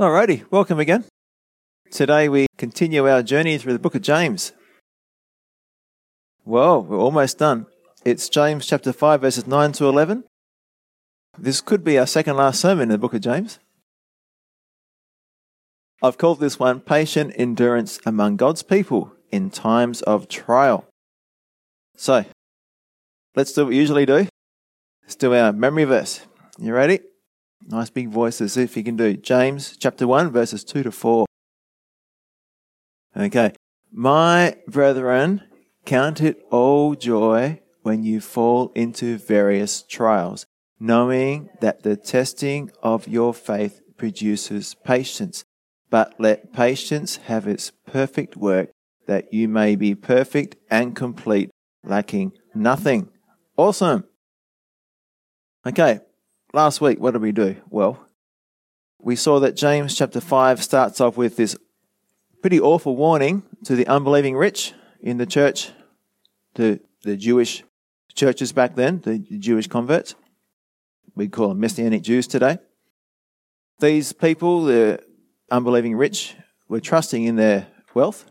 Alrighty, welcome again. Today we continue our journey through the book of James. Well, we're almost done. It's James chapter 5, verses 9 to 11. This could be our second last sermon in the book of James. I've called this one Patient Endurance Among God's People in Times of Trial. So, let's do what we usually do. Let's do our memory verse. You ready? Nice big voices, See if you can do. James chapter 1, verses 2 to 4. Okay. My brethren, count it all joy when you fall into various trials, knowing that the testing of your faith produces patience. But let patience have its perfect work, that you may be perfect and complete, lacking nothing. Awesome. Okay, last week, what did we do? Well, we saw that James chapter 5 starts off with this pretty awful warning to the unbelieving rich in the church, to the Jewish churches back then, the Jewish converts. We call them Messianic Jews today. These people, the unbelieving rich, were trusting in their wealth.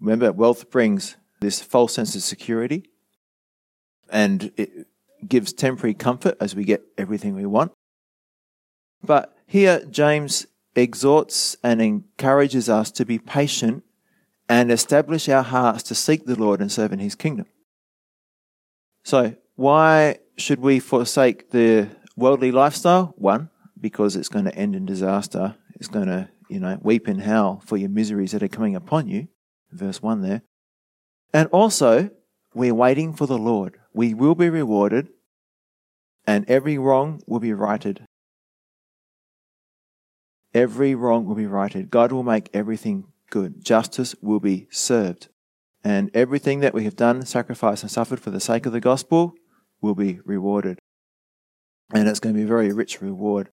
Remember, wealth brings this false sense of security and it gives temporary comfort as we get everything we want. But here, James exhorts and encourages us to be patient and establish our hearts to seek the Lord and serve in his kingdom. So, why should we forsake the worldly lifestyle? One, because it's going to end in disaster. It's going to, you know, weep and howl for your miseries that are coming upon you. Verse 1 there. And also, we're waiting for the Lord. We will be rewarded, and every wrong will be righted. Every wrong will be righted. God will make everything good. Justice will be served. And everything that we have done, sacrificed, and suffered for the sake of the gospel will be rewarded. And it's going to be a very rich reward.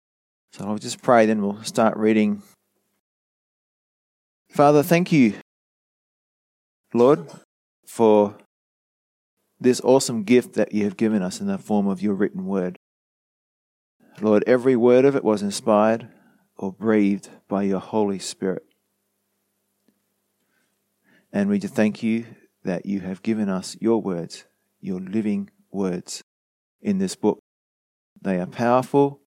So I'll just pray, then we'll start reading. Father, thank you, Lord, for this awesome gift that you have given us in the form of your written word. Lord, every word of it was inspired or breathed by your Holy Spirit. And we just thank you that you have given us your words, your living words in this book. They are powerful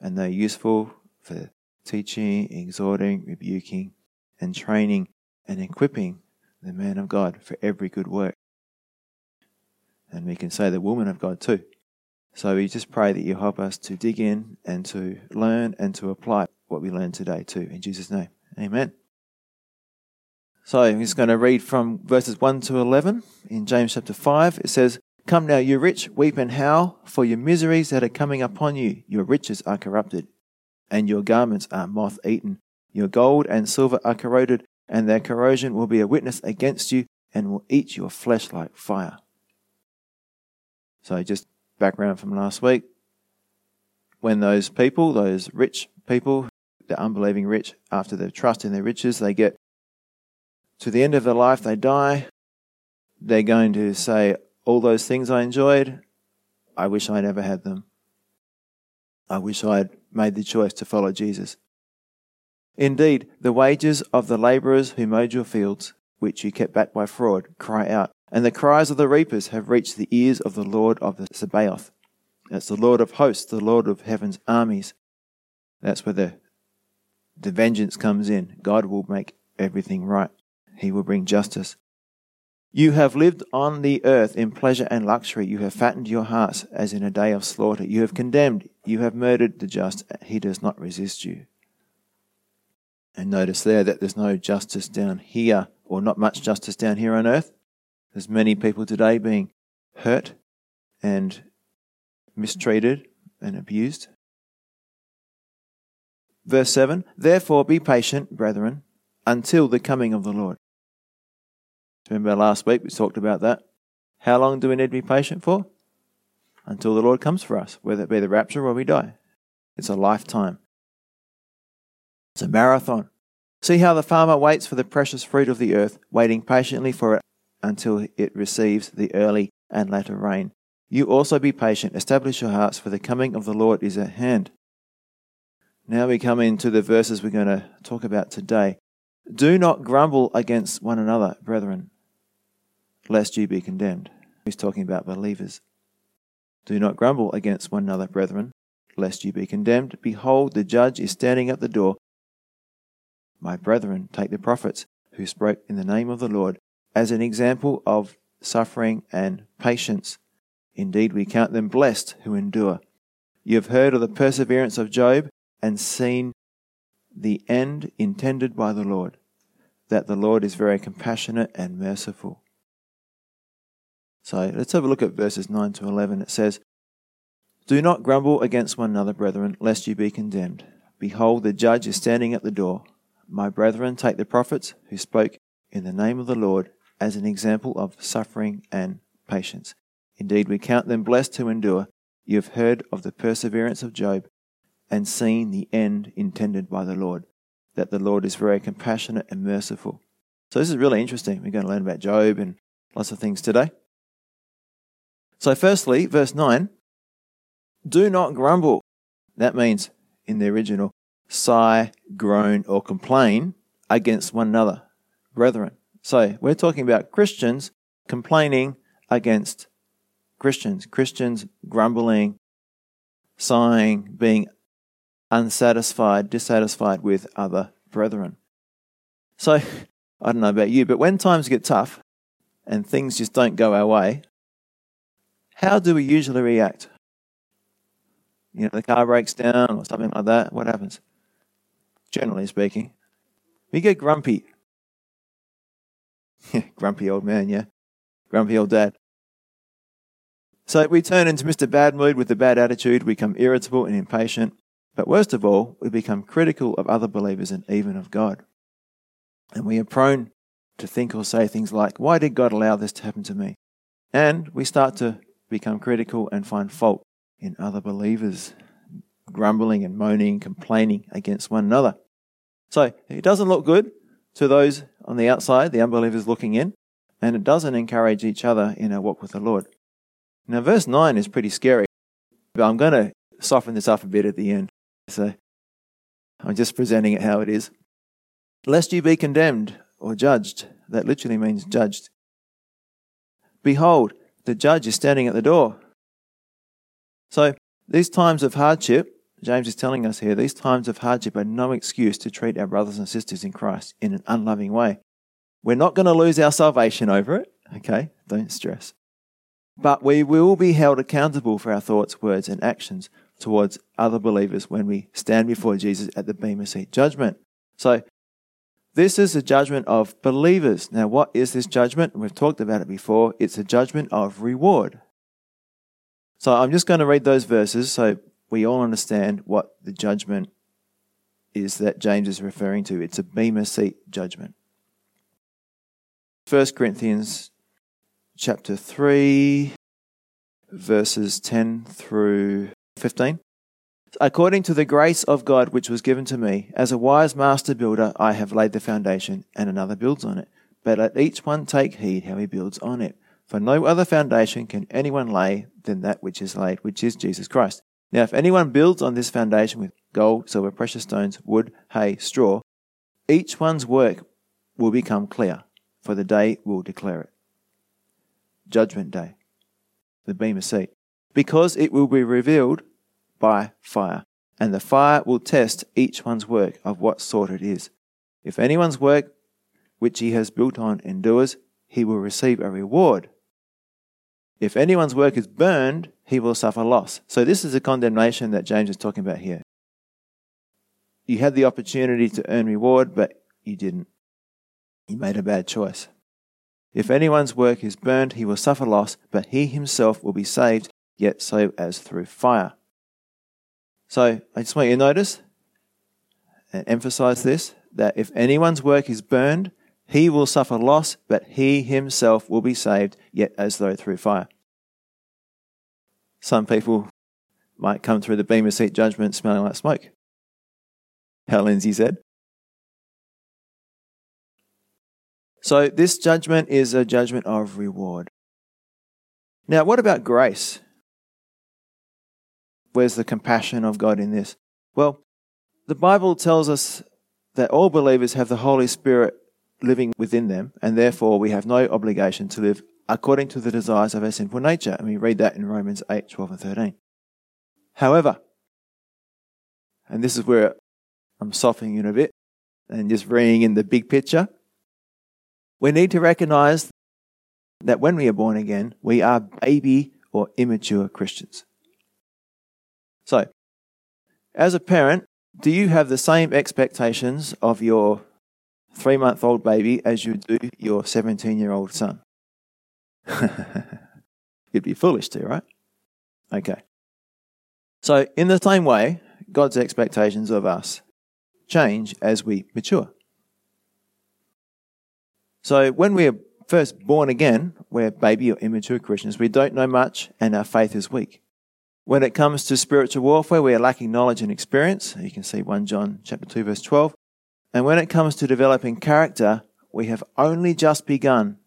and they're useful for teaching, exhorting, rebuking, and training and equipping the man of God for every good work. And we can say the woman of God too. So we just pray that you help us to dig in and to learn and to apply what we learned today too. In Jesus' name. Amen. So I'm just going to read from verses 1 to 11 in James chapter 5. It says, Come now, you rich, weep and howl for your miseries that are coming upon you. Your riches are corrupted, and your garments are moth eaten. Your gold and silver are corroded, and their corrosion will be a witness against you and will eat your flesh like fire. So, just background from last week. When those people, those rich people, the unbelieving rich, after they trust in their riches, they get to the end of their life, they die. They're going to say, All those things I enjoyed, I wish I never had them. I wish I had made the choice to follow Jesus. Indeed, the wages of the labourers who mowed your fields, which you kept back by fraud, cry out, and the cries of the reapers have reached the ears of the Lord of the Sabaoth. That's the Lord of hosts, the Lord of heaven's armies. That's where the, the vengeance comes in. God will make everything right. He will bring justice. You have lived on the earth in pleasure and luxury. You have fattened your hearts as in a day of slaughter. You have condemned. You have murdered the just. He does not resist you. And notice there that there's no justice down here, or not much justice down here on earth. There's many people today being hurt and mistreated and abused. Verse 7 Therefore be patient, brethren, until the coming of the Lord. Remember last week we talked about that? How long do we need to be patient for? Until the Lord comes for us, whether it be the rapture or we die. It's a lifetime. It's a marathon. See how the farmer waits for the precious fruit of the earth, waiting patiently for it until it receives the early and latter rain. You also be patient, establish your hearts, for the coming of the Lord is at hand. Now we come into the verses we're going to talk about today. Do not grumble against one another, brethren, lest you be condemned. He's talking about believers. Do not grumble against one another, brethren, lest you be condemned. Behold, the judge is standing at the door. My brethren, take the prophets who spoke in the name of the Lord as an example of suffering and patience. Indeed, we count them blessed who endure. You have heard of the perseverance of Job and seen the end intended by the Lord, that the Lord is very compassionate and merciful. So let's have a look at verses 9 to 11. It says, Do not grumble against one another, brethren, lest you be condemned. Behold, the judge is standing at the door. My brethren, take the prophets who spoke in the name of the Lord as an example of suffering and patience. Indeed, we count them blessed who endure. You have heard of the perseverance of Job and seen the end intended by the Lord, that the Lord is very compassionate and merciful. So, this is really interesting. We're going to learn about Job and lots of things today. So, firstly, verse 9 do not grumble. That means, in the original, sigh, groan, or complain against one another, brethren. So, we're talking about Christians complaining against Christians, Christians grumbling, sighing, being unsatisfied, dissatisfied with other brethren. So, I don't know about you, but when times get tough and things just don't go our way, how do we usually react? You know, the car breaks down or something like that. What happens? Generally speaking, we get grumpy. grumpy old man, yeah. Grumpy old dad. So we turn into Mr. Bad Mood with a bad attitude, we become irritable and impatient, but worst of all, we become critical of other believers and even of God. And we are prone to think or say things like, Why did God allow this to happen to me? And we start to become critical and find fault in other believers, grumbling and moaning, complaining against one another. So it doesn't look good to those on the outside, the unbelievers looking in, and it doesn't encourage each other in our walk with the Lord. Now, verse 9 is pretty scary, but I'm going to soften this up a bit at the end. So I'm just presenting it how it is. Lest you be condemned or judged. That literally means judged. Behold, the judge is standing at the door. So, these times of hardship, James is telling us here, these times of hardship are no excuse to treat our brothers and sisters in Christ in an unloving way. We're not going to lose our salvation over it, okay? Don't stress. But we will be held accountable for our thoughts, words, and actions towards other believers when we stand before Jesus at the Bema Seat judgment. So, this is a judgment of believers. Now, what is this judgment? We've talked about it before. It's a judgment of reward. So, I'm just going to read those verses so we all understand what the judgment is that James is referring to. It's a Bema Seat judgment. 1 Corinthians chapter 3, verses 10 through 15. According to the grace of God which was given to me, as a wise master builder, I have laid the foundation, and another builds on it. But let each one take heed how he builds on it. For no other foundation can anyone lay than that which is laid, which is Jesus Christ. Now, if anyone builds on this foundation with gold, silver, precious stones, wood, hay, straw, each one's work will become clear, for the day will declare it. Judgment Day, the Bema Seat, because it will be revealed by fire, and the fire will test each one's work of what sort it is. If anyone's work which he has built on endures, he will receive a reward. If anyone's work is burned, he will suffer loss. So, this is a condemnation that James is talking about here. You had the opportunity to earn reward, but you didn't. You made a bad choice. If anyone's work is burned, he will suffer loss, but he himself will be saved, yet so as through fire. So I just want you to notice and emphasize this that if anyone's work is burned, he will suffer loss, but he himself will be saved, yet as though through fire. Some people might come through the Bema Seat judgment smelling like smoke. How Lindsay said. So, this judgment is a judgment of reward. Now, what about grace? Where's the compassion of God in this? Well, the Bible tells us that all believers have the Holy Spirit living within them, and therefore we have no obligation to live according to the desires of our sinful nature. And we read that in Romans 8, 12, and 13. However, and this is where I'm softening in a bit and just bringing in the big picture, we need to recognize that when we are born again, we are baby or immature Christians. So, as a parent, do you have the same expectations of your three month old baby as you do your 17 year old son? You'd be foolish to, right? Okay. So, in the same way, God's expectations of us change as we mature. So, when we're first born again, we're baby or immature Christians. We don't know much and our faith is weak. When it comes to spiritual warfare, we are lacking knowledge and experience. You can see 1 John chapter 2 verse 12. And when it comes to developing character, we have only just begun.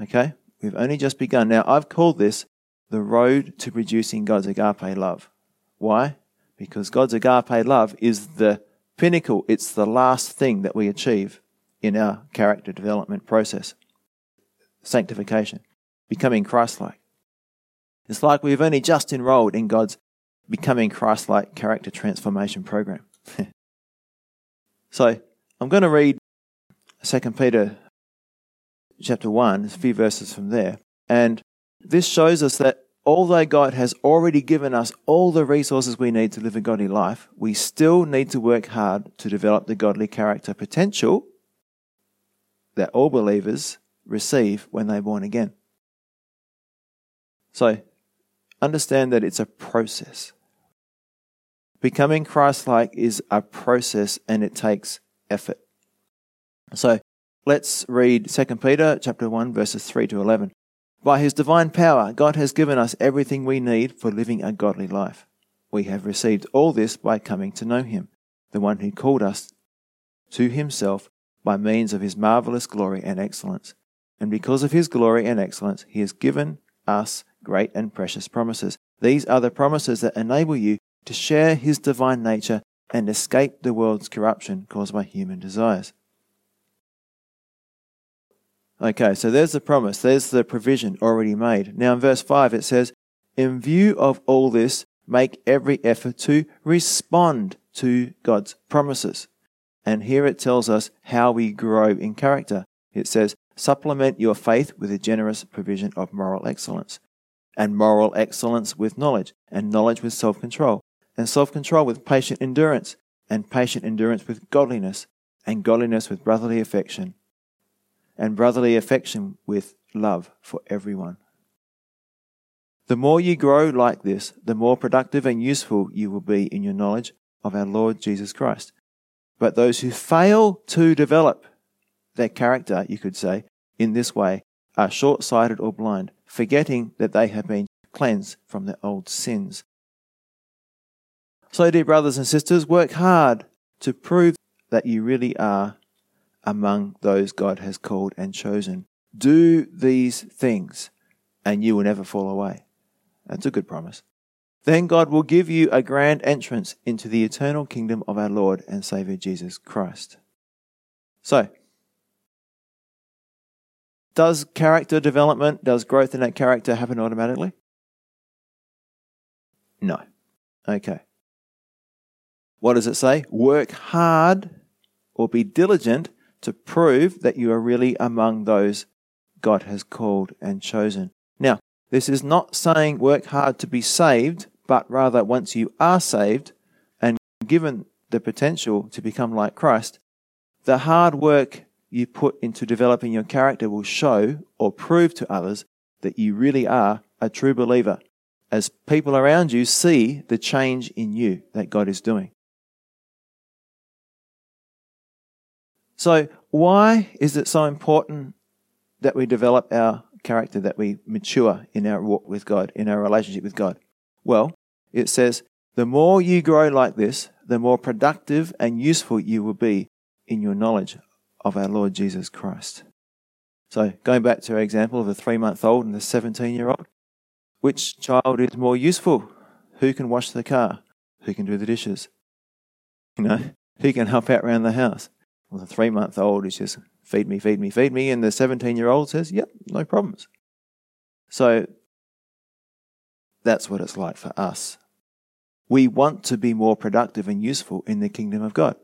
Okay? We've only just begun. Now, I've called this the road to producing God's agape love. Why? Because God's agape love is the pinnacle, it's the last thing that we achieve in our character development process. Sanctification, becoming Christ like. It's like we've only just enrolled in God's becoming Christ like character transformation program. so I'm going to read 2 Peter chapter 1, a few verses from there. And this shows us that although God has already given us all the resources we need to live a godly life, we still need to work hard to develop the godly character potential that all believers receive when they're born again. So, understand that it's a process. Becoming Christ like is a process and it takes effort. So, let's read 2 Peter chapter 1 verses 3 to 11. By his divine power, God has given us everything we need for living a godly life. We have received all this by coming to know him, the one who called us to himself by means of his marvelous glory and excellence. And because of his glory and excellence, he has given us great and precious promises. These are the promises that enable you to share his divine nature and escape the world's corruption caused by human desires. Okay, so there's the promise, there's the provision already made. Now in verse 5 it says, In view of all this, make every effort to respond to God's promises. And here it tells us how we grow in character. It says, Supplement your faith with a generous provision of moral excellence, and moral excellence with knowledge, and knowledge with self control, and self control with patient endurance, and patient endurance with godliness, and godliness with brotherly affection and brotherly affection with love for everyone. The more you grow like this, the more productive and useful you will be in your knowledge of our Lord Jesus Christ. But those who fail to develop their character, you could say, in this way are short sighted or blind, forgetting that they have been cleansed from their old sins. So, dear brothers and sisters, work hard to prove that you really are among those God has called and chosen. Do these things, and you will never fall away. That's a good promise. Then God will give you a grand entrance into the eternal kingdom of our Lord and Savior Jesus Christ. So, does character development, does growth in that character happen automatically? No. Okay. What does it say? Work hard or be diligent to prove that you are really among those God has called and chosen. Now, this is not saying work hard to be saved, but rather once you are saved and given the potential to become like Christ, the hard work you put into developing your character will show or prove to others that you really are a true believer as people around you see the change in you that God is doing. So, why is it so important that we develop our character, that we mature in our walk with God, in our relationship with God? Well, it says, the more you grow like this, the more productive and useful you will be in your knowledge of our Lord Jesus Christ. So, going back to our example of the three month old and the 17 year old, which child is more useful? Who can wash the car? Who can do the dishes? You know, who can help out around the house? Well, the three month old is just feed me, feed me, feed me. And the 17 year old says, yep, no problems. So that's what it's like for us. We want to be more productive and useful in the kingdom of God.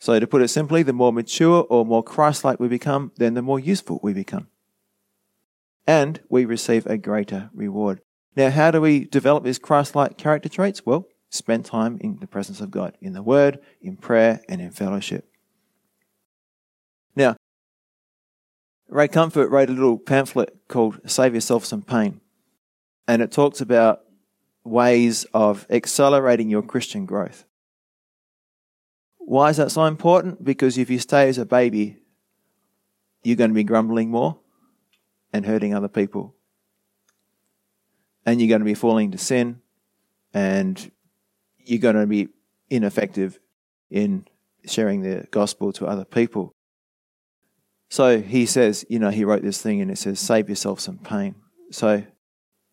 So, to put it simply, the more mature or more Christ like we become, then the more useful we become. And we receive a greater reward. Now, how do we develop these Christ like character traits? Well, spend time in the presence of God, in the Word, in prayer, and in fellowship. Now, Ray Comfort wrote a little pamphlet called Save Yourself Some Pain. And it talks about ways of accelerating your Christian growth. Why is that so important? Because if you stay as a baby, you're going to be grumbling more and hurting other people. And you're going to be falling to sin and you're going to be ineffective in sharing the gospel to other people. So he says, you know, he wrote this thing and it says, save yourself some pain. So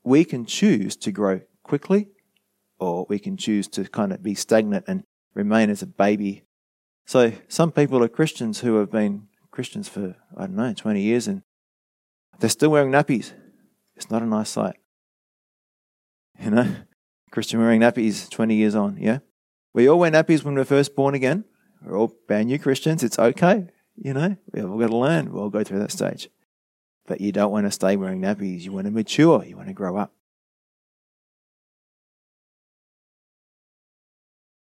we can choose to grow quickly or we can choose to kind of be stagnant and remain as a baby. So some people are Christians who have been Christians for, I don't know, 20 years and they're still wearing nappies. It's not a nice sight. You know, Christian wearing nappies 20 years on, yeah? We all wear nappies when we're first born again. We're all brand new Christians. It's okay. You know, we've all got to learn. We'll go through that stage. But you don't want to stay wearing nappies. You want to mature. You want to grow up.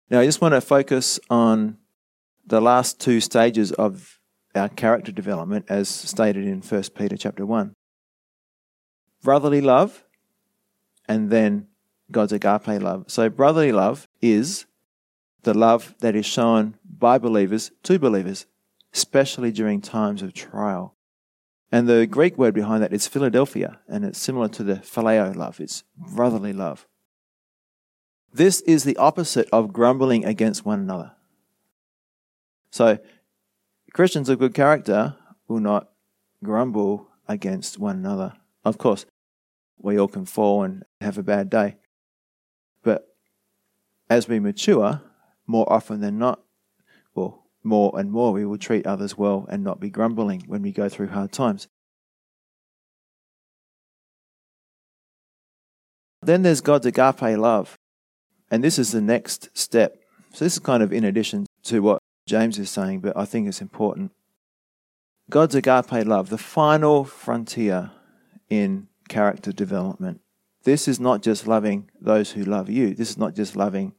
Now, I just want to focus on the last two stages of our character development as stated in 1 Peter chapter 1. Brotherly love and then God's agape love. So brotherly love is the love that is shown by believers to believers especially during times of trial. And the Greek word behind that is Philadelphia, and it's similar to the phileo love, it's brotherly love. This is the opposite of grumbling against one another. So, Christians of good character will not grumble against one another. Of course, we all can fall and have a bad day. But as we mature, more often than not, well, more and more we will treat others well and not be grumbling when we go through hard times. Then there's God's agape love. And this is the next step. So, this is kind of in addition to what James is saying, but I think it's important. God's agape love, the final frontier in character development. This is not just loving those who love you. This is not just loving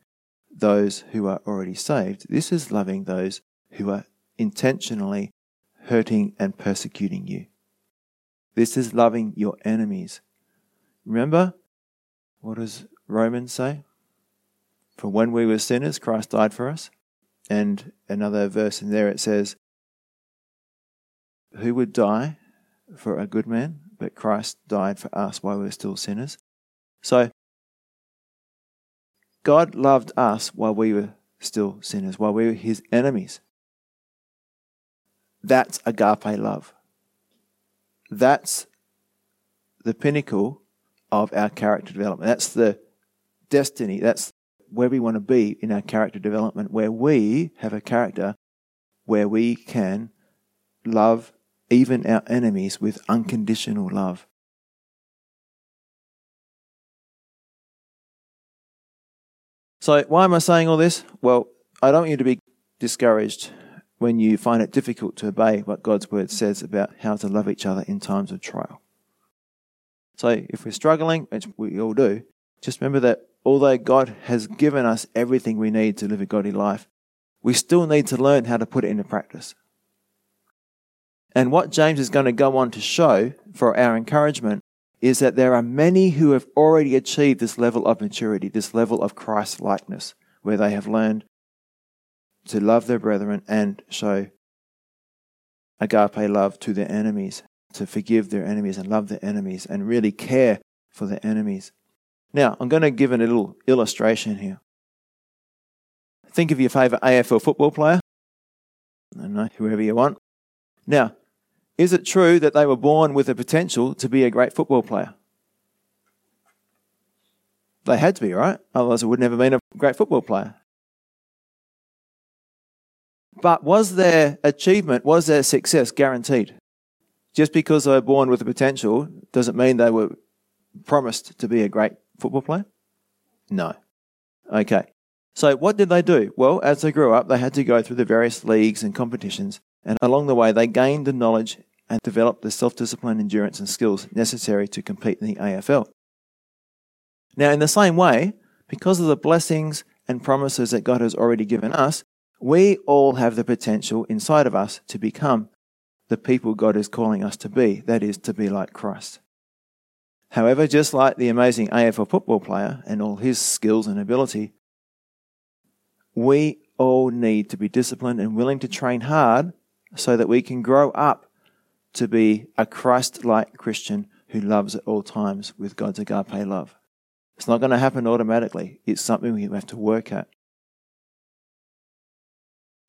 those who are already saved. This is loving those who are intentionally hurting and persecuting you. This is loving your enemies. Remember, what does Romans say? For when we were sinners, Christ died for us. And another verse in there it says, Who would die for a good man? But Christ died for us while we were still sinners. So, God loved us while we were still sinners, while we were his enemies. That's agape love. That's the pinnacle of our character development. That's the destiny. That's where we want to be in our character development, where we have a character where we can love even our enemies with unconditional love. So, why am I saying all this? Well, I don't want you to be discouraged when you find it difficult to obey what God's word says about how to love each other in times of trial. So if we're struggling, which we all do, just remember that although God has given us everything we need to live a godly life, we still need to learn how to put it into practice. And what James is going to go on to show for our encouragement is that there are many who have already achieved this level of maturity, this level of Christ likeness, where they have learned to love their brethren and show agape love to their enemies, to forgive their enemies and love their enemies and really care for their enemies. Now, I'm going to give a little illustration here. Think of your favourite AFL football player. I don't know, whoever you want. Now, is it true that they were born with the potential to be a great football player? They had to be, right? Otherwise, it would never been a great football player. But was their achievement, was their success guaranteed? Just because they were born with the potential doesn't mean they were promised to be a great football player? No. Okay. So what did they do? Well, as they grew up, they had to go through the various leagues and competitions, and along the way, they gained the knowledge and develop the self discipline, endurance, and skills necessary to compete in the AFL. Now, in the same way, because of the blessings and promises that God has already given us, we all have the potential inside of us to become the people God is calling us to be, that is, to be like Christ. However, just like the amazing AFL football player and all his skills and ability, we all need to be disciplined and willing to train hard so that we can grow up to be a Christ like Christian who loves at all times with God's agape love. It's not going to happen automatically, it's something we have to work at.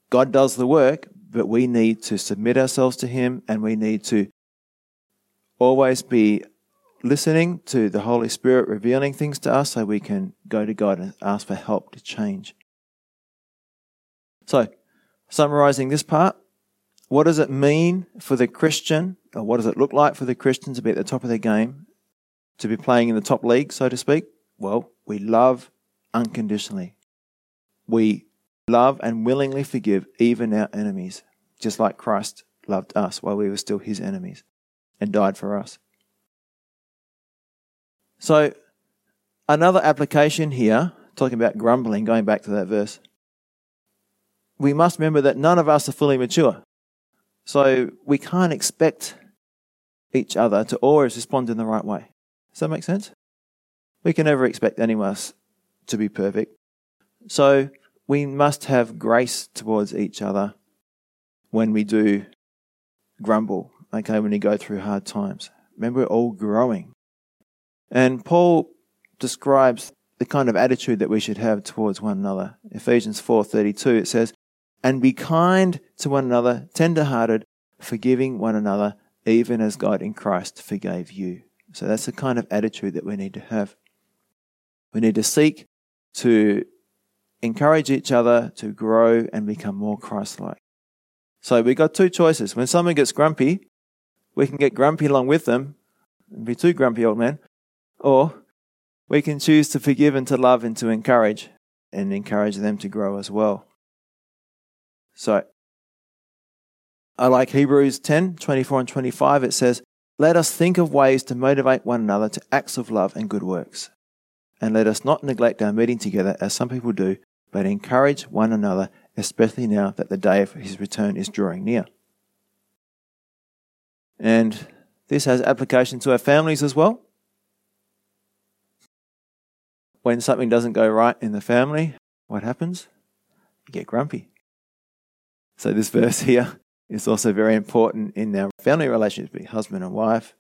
God does the work, but we need to submit ourselves to Him and we need to always be listening to the Holy Spirit revealing things to us so we can go to God and ask for help to change. So, summarizing this part, what does it mean for the Christian, or what does it look like for the Christian to be at the top of their game, to be playing in the top league, so to speak? Well, we love unconditionally. We love and willingly forgive even our enemies, just like Christ loved us while we were still his enemies and died for us. So, another application here, talking about grumbling, going back to that verse, we must remember that none of us are fully mature. So, we can't expect each other to always respond in the right way. Does that make sense? We can never expect any of us to be perfect. So we must have grace towards each other when we do grumble, okay, when we go through hard times. Remember, we're all growing. And Paul describes the kind of attitude that we should have towards one another. Ephesians 4:32 it says, "And be kind to one another, tender-hearted, forgiving one another, even as God in Christ forgave you." So that's the kind of attitude that we need to have. We need to seek to encourage each other to grow and become more Christ like. So we've got two choices. When someone gets grumpy, we can get grumpy along with them and be too grumpy old man, or we can choose to forgive and to love and to encourage and encourage them to grow as well. So I like Hebrews 10 24 and 25. It says, Let us think of ways to motivate one another to acts of love and good works and let us not neglect our meeting together as some people do, but encourage one another, especially now that the day of his return is drawing near. And this has application to our families as well. When something doesn't go right in the family, what happens? You get grumpy. So, this verse here is also very important in our family relationships, be husband and wife,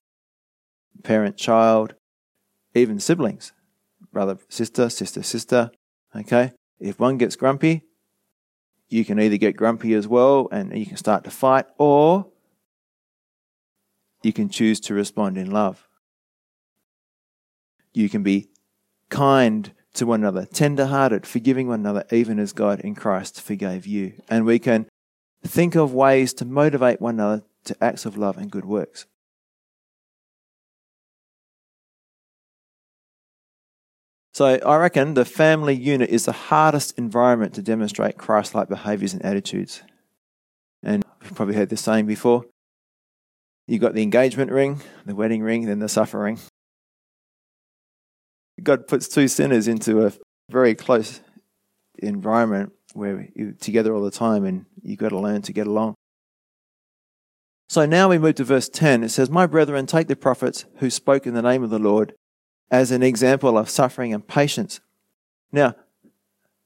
parent child, even siblings brother, sister, sister, sister. Okay? If one gets grumpy, you can either get grumpy as well and you can start to fight, or you can choose to respond in love. You can be kind to one another, tender hearted, forgiving one another, even as God in Christ forgave you. And we can think of ways to motivate one another to acts of love and good works. So I reckon the family unit is the hardest environment to demonstrate Christ like behaviors and attitudes. And you've probably heard this saying before. You've got the engagement ring, the wedding ring, then the suffering. God puts two sinners into a very close environment where you're together all the time and you've got to learn to get along. So now we move to verse 10. It says, My brethren, take the prophets who spoke in the name of the Lord as an example of suffering and patience. Now,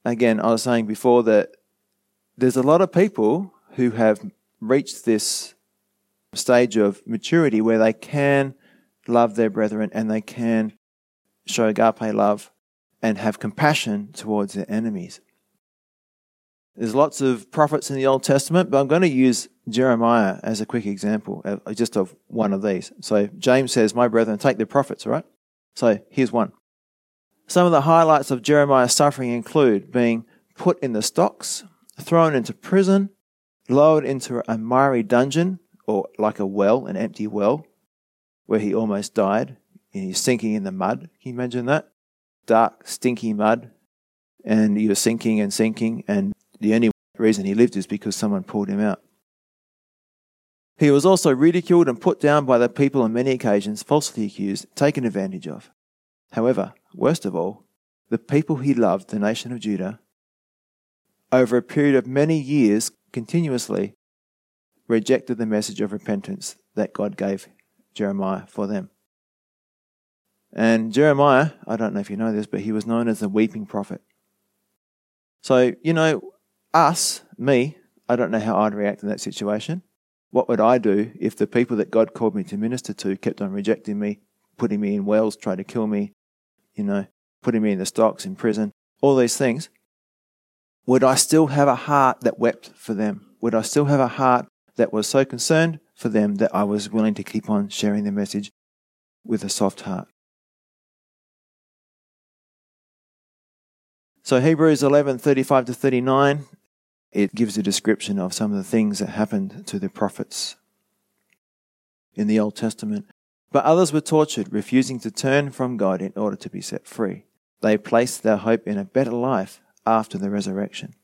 again, I was saying before that there's a lot of people who have reached this stage of maturity where they can love their brethren and they can show agape love and have compassion towards their enemies. There's lots of prophets in the Old Testament, but I'm going to use Jeremiah as a quick example, uh, just of one of these. So James says, My brethren, take the prophets, right? So here's one. Some of the highlights of Jeremiah's suffering include being put in the stocks, thrown into prison, lowered into a miry dungeon, or like a well, an empty well, where he almost died, and he's sinking in the mud. Can you imagine that? Dark, stinky mud, and was sinking and sinking, and the only reason he lived is because someone pulled him out. He was also ridiculed and put down by the people on many occasions, falsely accused, taken advantage of. However, worst of all, the people he loved, the nation of Judah, over a period of many years continuously rejected the message of repentance that God gave Jeremiah for them. And Jeremiah, I don't know if you know this, but he was known as the weeping prophet. So, you know, us, me, I don't know how I'd react in that situation. What would I do if the people that God called me to minister to kept on rejecting me, putting me in wells, trying to kill me, you know, putting me in the stocks, in prison, all these things? Would I still have a heart that wept for them? Would I still have a heart that was so concerned for them that I was willing to keep on sharing the message with a soft heart? So Hebrews 11:35 to 39 it gives a description of some of the things that happened to the prophets in the Old Testament. But others were tortured, refusing to turn from God in order to be set free. They placed their hope in a better life after the resurrection.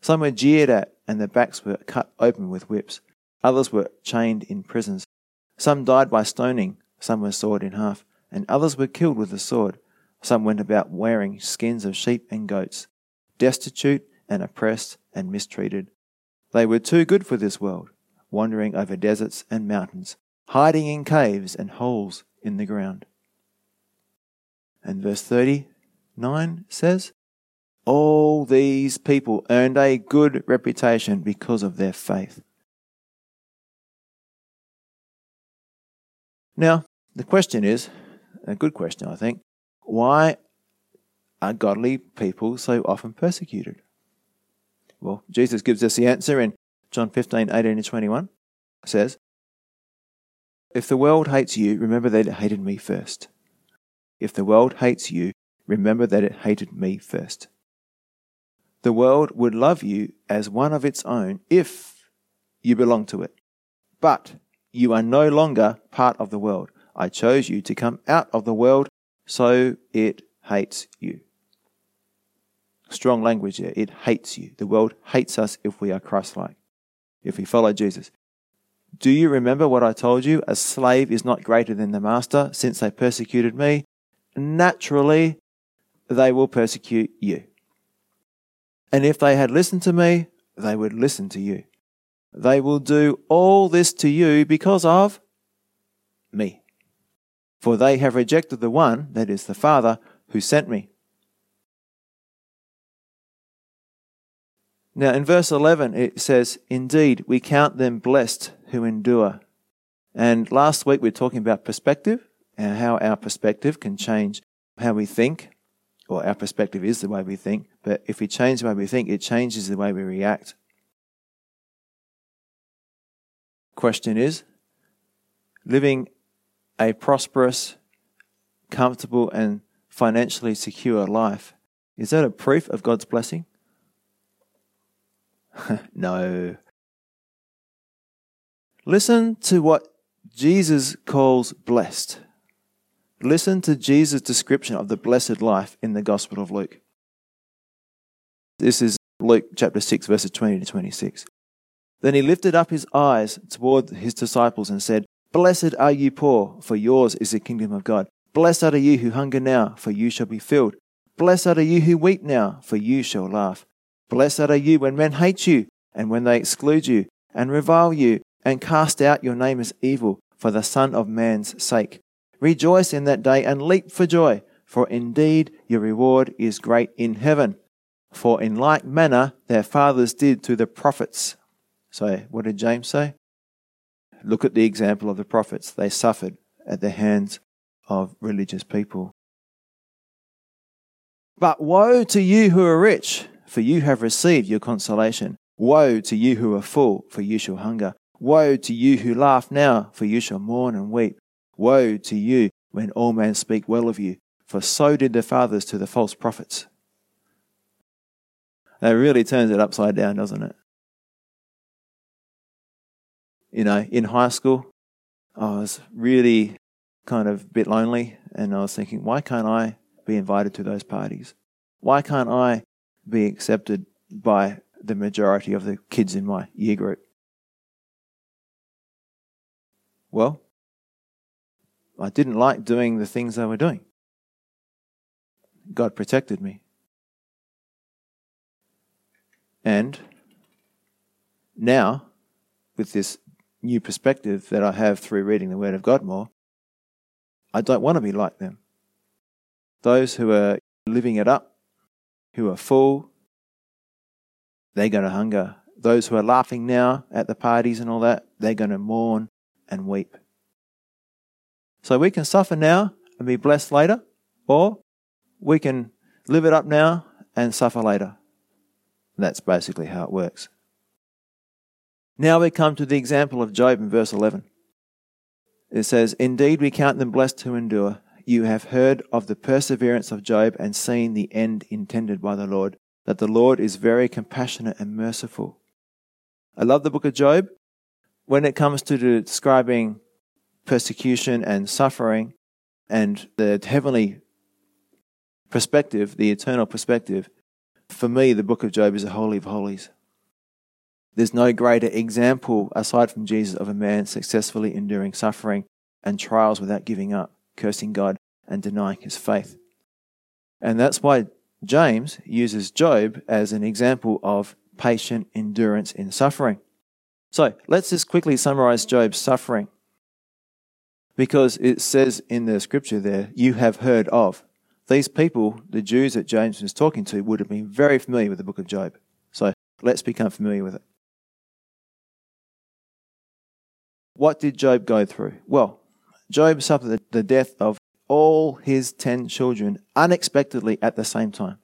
Some were jeered at, and their backs were cut open with whips. Others were chained in prisons. Some died by stoning, some were sawed in half, and others were killed with the sword. Some went about wearing skins of sheep and goats, destitute and oppressed and mistreated. They were too good for this world, wandering over deserts and mountains, hiding in caves and holes in the ground. And verse 39 says, All these people earned a good reputation because of their faith. Now, the question is a good question, I think. Why are godly people so often persecuted? Well, Jesus gives us the answer in John 15, 18 and 21. It says, If the world hates you, remember that it hated me first. If the world hates you, remember that it hated me first. The world would love you as one of its own if you belong to it. But you are no longer part of the world. I chose you to come out of the world, so it hates you. Strong language there. It hates you. The world hates us if we are Christ like, if we follow Jesus. Do you remember what I told you? A slave is not greater than the master. Since they persecuted me, naturally they will persecute you. And if they had listened to me, they would listen to you. They will do all this to you because of me. For they have rejected the one, that is the Father, who sent me. Now, in verse 11, it says, Indeed, we count them blessed who endure. And last week we were talking about perspective and how our perspective can change how we think, or our perspective is the way we think, but if we change the way we think, it changes the way we react. Question is living a prosperous, comfortable, and financially secure life, is that a proof of God's blessing? no. Listen to what Jesus calls blessed. Listen to Jesus' description of the blessed life in the Gospel of Luke. This is Luke chapter 6, verses 20 to 26. Then he lifted up his eyes toward his disciples and said, Blessed are you poor, for yours is the kingdom of God. Blessed are you who hunger now, for you shall be filled. Blessed are you who weep now, for you shall laugh. Blessed are you when men hate you, and when they exclude you, and revile you, and cast out your name as evil for the Son of Man's sake. Rejoice in that day and leap for joy, for indeed your reward is great in heaven. For in like manner their fathers did to the prophets. So, what did James say? Look at the example of the prophets. They suffered at the hands of religious people. But woe to you who are rich, for you have received your consolation. Woe to you who are full, for you shall hunger. Woe to you who laugh now, for you shall mourn and weep. Woe to you when all men speak well of you. for so did the fathers to the false prophets. That really turns it upside down, doesn't it? You know, in high school, I was really kind of a bit lonely, and I was thinking, why can't I be invited to those parties? Why can't I be accepted by the majority of the kids in my year group? Well, I didn't like doing the things they were doing. God protected me. And now, with this new perspective that I have through reading the Word of God more, I don't want to be like them. Those who are living it up, who are full, they're going to hunger. Those who are laughing now at the parties and all that, they're going to mourn and weep. So we can suffer now and be blessed later, or we can live it up now and suffer later. That's basically how it works. Now we come to the example of Job in verse 11. It says, Indeed, we count them blessed who endure. You have heard of the perseverance of Job and seen the end intended by the Lord, that the Lord is very compassionate and merciful. I love the book of Job. When it comes to describing persecution and suffering and the heavenly perspective, the eternal perspective, for me, the book of Job is a holy of holies. There's no greater example aside from Jesus of a man successfully enduring suffering and trials without giving up, cursing God, and denying his faith. And that's why James uses Job as an example of patient endurance in suffering. So let's just quickly summarize Job's suffering. Because it says in the scripture there, you have heard of. These people, the Jews that James was talking to, would have been very familiar with the book of Job. So let's become familiar with it. What did Job go through? Well, Job suffered the death of all his 10 children unexpectedly at the same time.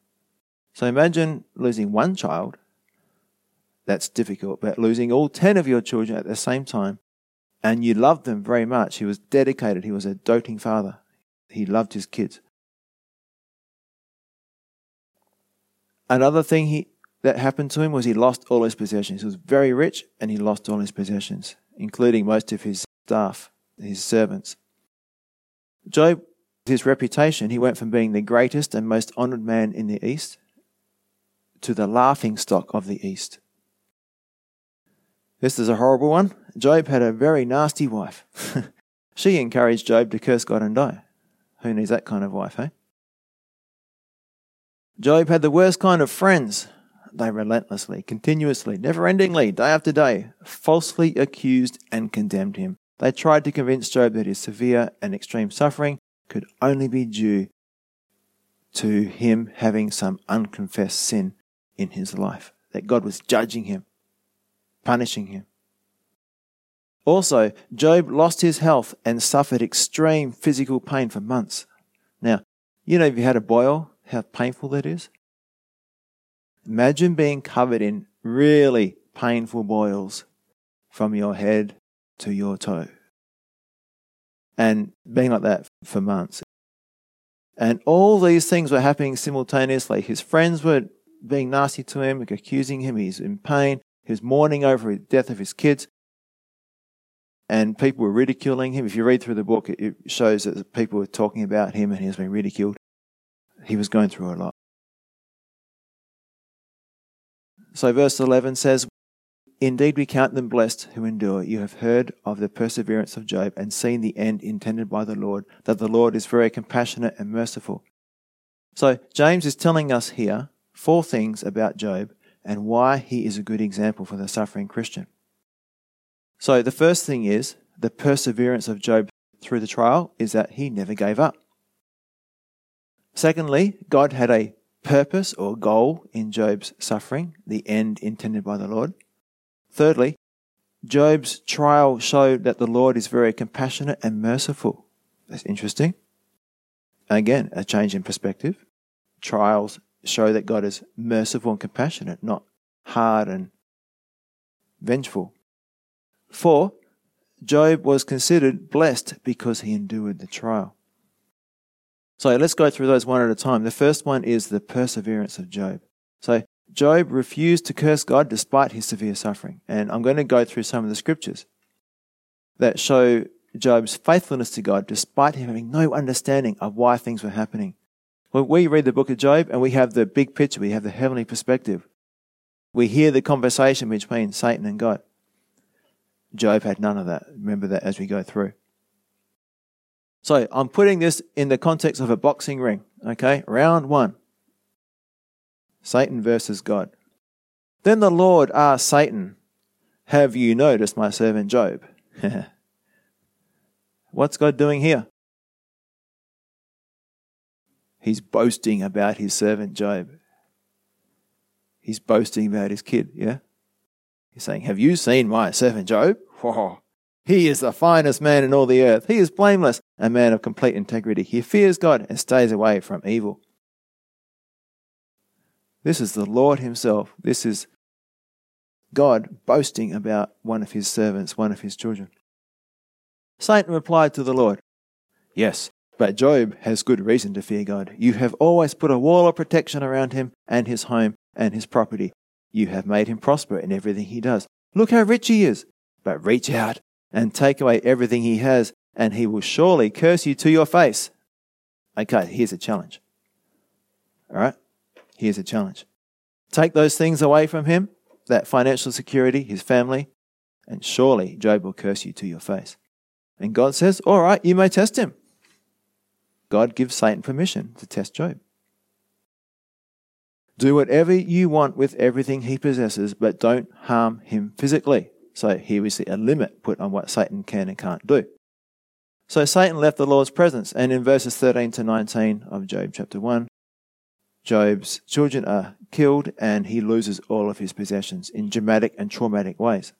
So imagine losing one child. That's difficult, but losing all 10 of your children at the same time and you loved them very much. He was dedicated. He was a doting father. He loved his kids. Another thing he, that happened to him was he lost all his possessions. He was very rich and he lost all his possessions, including most of his staff, his servants. Job, his reputation, he went from being the greatest and most honored man in the East to the laughing stock of the East. This is a horrible one. Job had a very nasty wife. she encouraged Job to curse God and die. Who needs that kind of wife, eh? Job had the worst kind of friends. They relentlessly, continuously, never endingly, day after day, falsely accused and condemned him. They tried to convince Job that his severe and extreme suffering could only be due to him having some unconfessed sin in his life, that God was judging him, punishing him. Also, Job lost his health and suffered extreme physical pain for months. Now, you know, if you had a boil, how painful that is? Imagine being covered in really painful boils from your head to your toe. And being like that for months. And all these things were happening simultaneously. His friends were being nasty to him, accusing him. He's in pain. He was mourning over the death of his kids. And people were ridiculing him. If you read through the book, it shows that people were talking about him and he was being ridiculed. He was going through a lot. So, verse 11 says, Indeed, we count them blessed who endure. You have heard of the perseverance of Job and seen the end intended by the Lord, that the Lord is very compassionate and merciful. So, James is telling us here four things about Job and why he is a good example for the suffering Christian. So, the first thing is the perseverance of Job through the trial is that he never gave up. Secondly, God had a purpose or goal in Job's suffering, the end intended by the Lord. Thirdly, Job's trial showed that the Lord is very compassionate and merciful. That's interesting. Again, a change in perspective. Trials show that God is merciful and compassionate, not hard and vengeful. Four, Job was considered blessed because he endured the trial. So let's go through those one at a time. The first one is the perseverance of Job. So Job refused to curse God despite his severe suffering. And I'm going to go through some of the scriptures that show Job's faithfulness to God despite him having no understanding of why things were happening. When we read the book of Job and we have the big picture, we have the heavenly perspective, we hear the conversation between Satan and God. Job had none of that. Remember that as we go through. So I'm putting this in the context of a boxing ring. Okay, round one Satan versus God. Then the Lord asked Satan, Have you noticed my servant Job? What's God doing here? He's boasting about his servant Job. He's boasting about his kid, yeah? He's saying, Have you seen my servant Job? Whoa. He is the finest man in all the earth. He is blameless, a man of complete integrity. He fears God and stays away from evil. This is the Lord Himself. This is God boasting about one of His servants, one of His children. Satan replied to the Lord, Yes, but Job has good reason to fear God. You have always put a wall of protection around him and his home and his property. You have made him prosper in everything he does. Look how rich he is. But reach out and take away everything he has, and he will surely curse you to your face. Okay, here's a challenge. All right? Here's a challenge. Take those things away from him, that financial security, his family, and surely Job will curse you to your face. And God says, All right, you may test him. God gives Satan permission to test Job. Do whatever you want with everything he possesses, but don't harm him physically. So here we see a limit put on what Satan can and can't do. So Satan left the Lord's presence, and in verses 13 to 19 of Job chapter 1, Job's children are killed and he loses all of his possessions in dramatic and traumatic ways.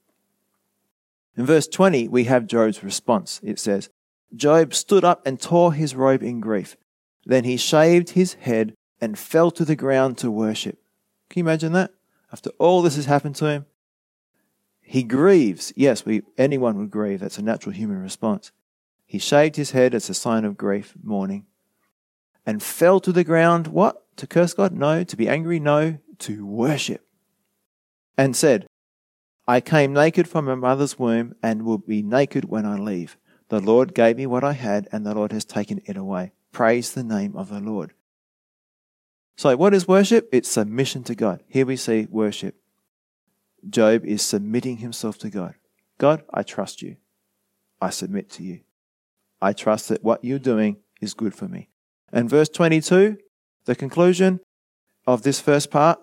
In verse 20, we have Job's response. It says, Job stood up and tore his robe in grief. Then he shaved his head and fell to the ground to worship. Can you imagine that? After all this has happened to him, he grieves. Yes, we, anyone would grieve. That's a natural human response. He shaved his head as a sign of grief, mourning, and fell to the ground. What? To curse God? No. To be angry? No. To worship. And said, I came naked from my mother's womb and will be naked when I leave. The Lord gave me what I had, and the Lord has taken it away. Praise the name of the Lord. So, what is worship? It's submission to God. Here we see worship. Job is submitting himself to God. God, I trust you. I submit to you. I trust that what you're doing is good for me. And verse 22, the conclusion of this first part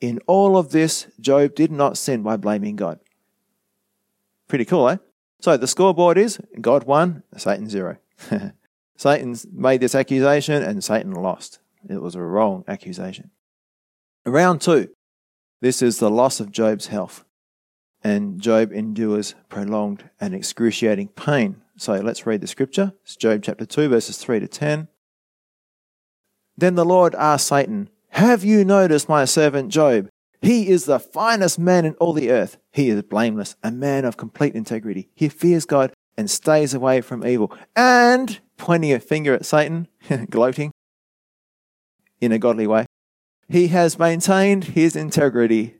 in all of this, Job did not sin by blaming God. Pretty cool, eh? So the scoreboard is God won, Satan zero. Satan made this accusation and Satan lost. It was a wrong accusation. Round two. This is the loss of Job's health. And Job endures prolonged and excruciating pain. So let's read the scripture. It's Job chapter 2, verses 3 to 10. Then the Lord asked Satan, Have you noticed my servant Job? He is the finest man in all the earth. He is blameless, a man of complete integrity. He fears God and stays away from evil. And, pointing a finger at Satan, gloating in a godly way, he has maintained his integrity,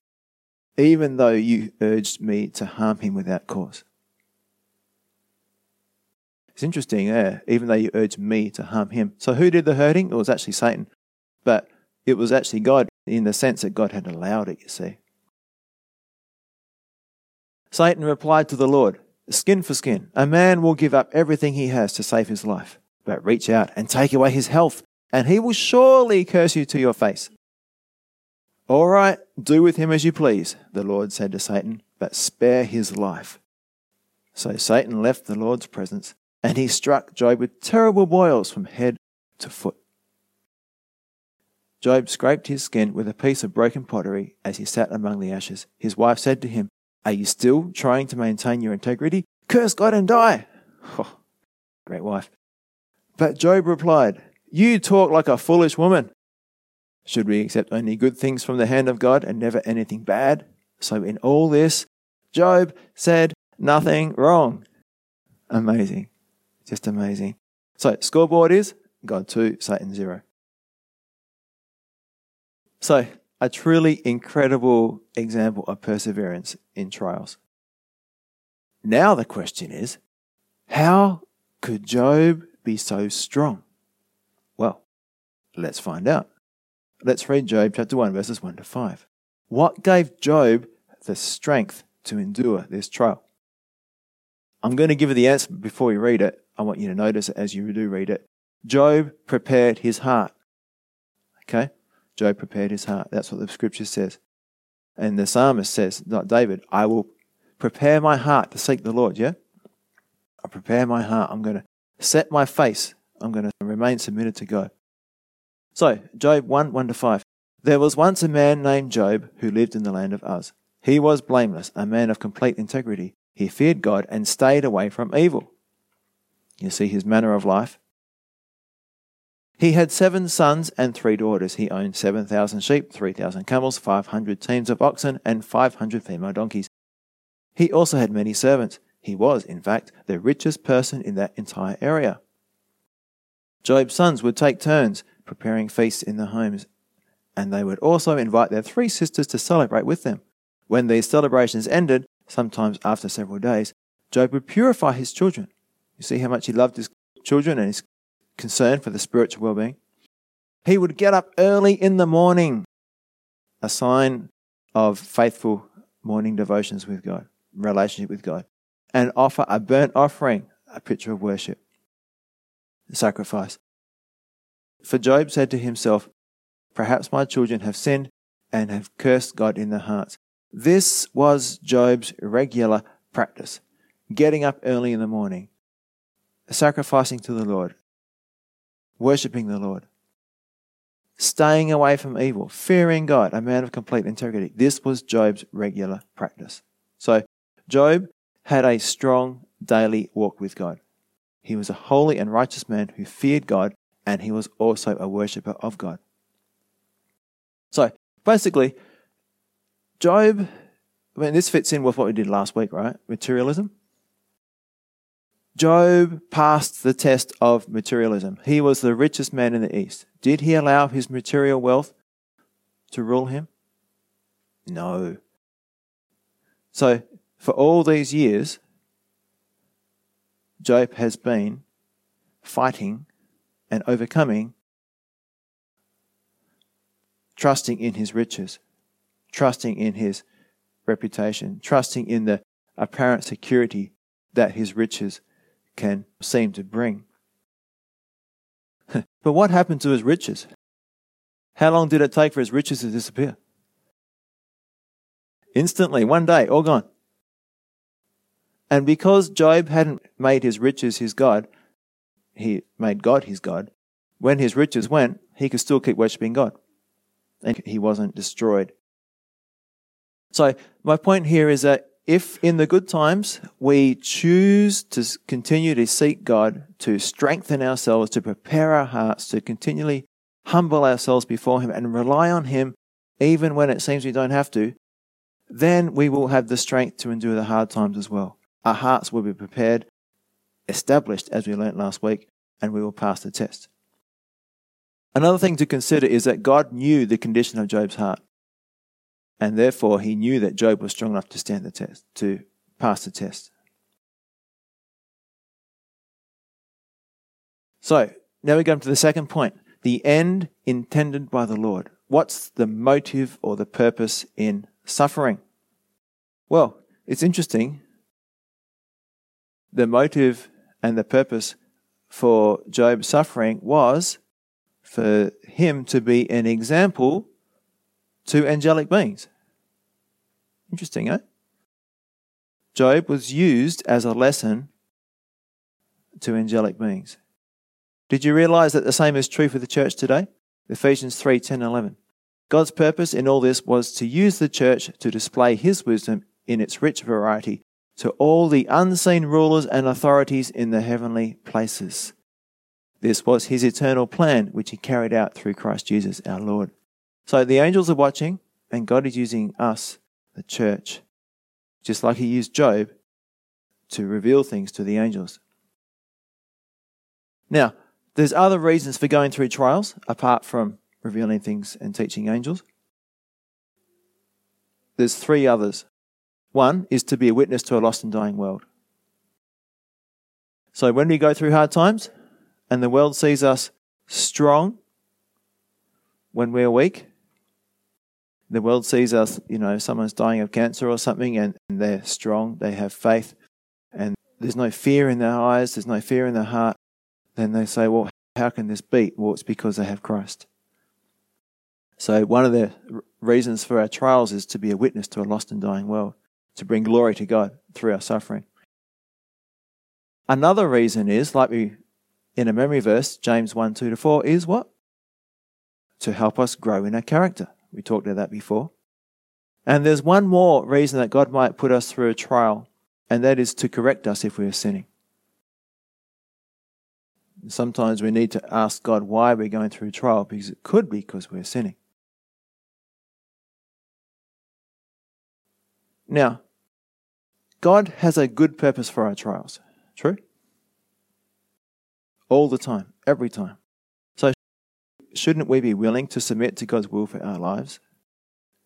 even though you urged me to harm him without cause. It's interesting there, even though you urged me to harm him. So who did the hurting? It was actually Satan. But it was actually God in the sense that God had allowed it, you see. Satan replied to the Lord, Skin for skin. A man will give up everything he has to save his life, but reach out and take away his health, and he will surely curse you to your face. All right, do with him as you please, the Lord said to Satan, but spare his life. So Satan left the Lord's presence, and he struck Job with terrible boils from head to foot. Job scraped his skin with a piece of broken pottery as he sat among the ashes. His wife said to him, Are you still trying to maintain your integrity? Curse God and die. Oh, great wife. But Job replied, You talk like a foolish woman. Should we accept only good things from the hand of God and never anything bad? So, in all this, Job said nothing wrong. Amazing. Just amazing. So, scoreboard is God 2, Satan 0. So, a truly incredible example of perseverance in trials. Now, the question is how could Job be so strong? Well, let's find out. Let's read Job chapter 1, verses 1 to 5. What gave Job the strength to endure this trial? I'm going to give you the answer before we read it. I want you to notice it as you do read it. Job prepared his heart. Okay? Job prepared his heart. That's what the scripture says. And the psalmist says, not David, I will prepare my heart to seek the Lord. Yeah? I prepare my heart. I'm going to set my face. I'm going to remain submitted to God. So, Job 1 1 to 5. There was once a man named Job who lived in the land of Uz. He was blameless, a man of complete integrity. He feared God and stayed away from evil. You see his manner of life. He had seven sons and three daughters. He owned 7,000 sheep, 3,000 camels, 500 teams of oxen, and 500 female donkeys. He also had many servants. He was, in fact, the richest person in that entire area. Job's sons would take turns preparing feasts in the homes, and they would also invite their three sisters to celebrate with them. When these celebrations ended, sometimes after several days, Job would purify his children. You see how much he loved his children and his concern for the spiritual well being? He would get up early in the morning, a sign of faithful morning devotions with God, relationship with God, and offer a burnt offering, a picture of worship, sacrifice. For Job said to himself, Perhaps my children have sinned and have cursed God in their hearts. This was Job's regular practice getting up early in the morning, sacrificing to the Lord, worshipping the Lord, staying away from evil, fearing God, a man of complete integrity. This was Job's regular practice. So, Job had a strong daily walk with God. He was a holy and righteous man who feared God, and he was also a worshipper of God. So, basically, Job, I mean, this fits in with what we did last week, right? Materialism. Job passed the test of materialism. He was the richest man in the East. Did he allow his material wealth to rule him? No. So, for all these years, Job has been fighting and overcoming, trusting in his riches trusting in his reputation, trusting in the apparent security that his riches can seem to bring. but what happened to his riches? How long did it take for his riches to disappear? Instantly, one day, all gone. And because Job hadn't made his riches his God, he made God his God. When his riches went, he could still keep worshipping God. And he wasn't destroyed so, my point here is that if in the good times we choose to continue to seek God, to strengthen ourselves, to prepare our hearts, to continually humble ourselves before Him and rely on Him, even when it seems we don't have to, then we will have the strength to endure the hard times as well. Our hearts will be prepared, established, as we learnt last week, and we will pass the test. Another thing to consider is that God knew the condition of Job's heart. And therefore, he knew that Job was strong enough to stand the test, to pass the test. So, now we come to the second point the end intended by the Lord. What's the motive or the purpose in suffering? Well, it's interesting. The motive and the purpose for Job's suffering was for him to be an example to angelic beings. Interesting, eh? Job was used as a lesson to angelic beings. Did you realize that the same is true for the church today? Ephesians 3 10 11. God's purpose in all this was to use the church to display his wisdom in its rich variety to all the unseen rulers and authorities in the heavenly places. This was his eternal plan, which he carried out through Christ Jesus our Lord. So the angels are watching, and God is using us, the church, just like He used Job to reveal things to the angels. Now, There's other reasons for going through trials apart from revealing things and teaching angels. There's three others. One is to be a witness to a lost and dying world. So when we go through hard times and the world sees us strong when we're weak, the world sees us, you know, someone's dying of cancer or something and, and they're strong, they have faith, and there's no fear in their eyes, there's no fear in their heart, then they say, well, how can this be? Well, it's because they have Christ. So, one of the reasons for our trials is to be a witness to a lost and dying world, to bring glory to God through our suffering. Another reason is, like we in a memory verse, James 1 2 to 4, is what? To help us grow in our character. We talked about that before. And there's one more reason that God might put us through a trial, and that is to correct us if we are sinning. Sometimes we need to ask God why we're going through trial, because it could be because we're sinning. Now, God has a good purpose for our trials. True? All the time, every time. Shouldn't we be willing to submit to God's will for our lives,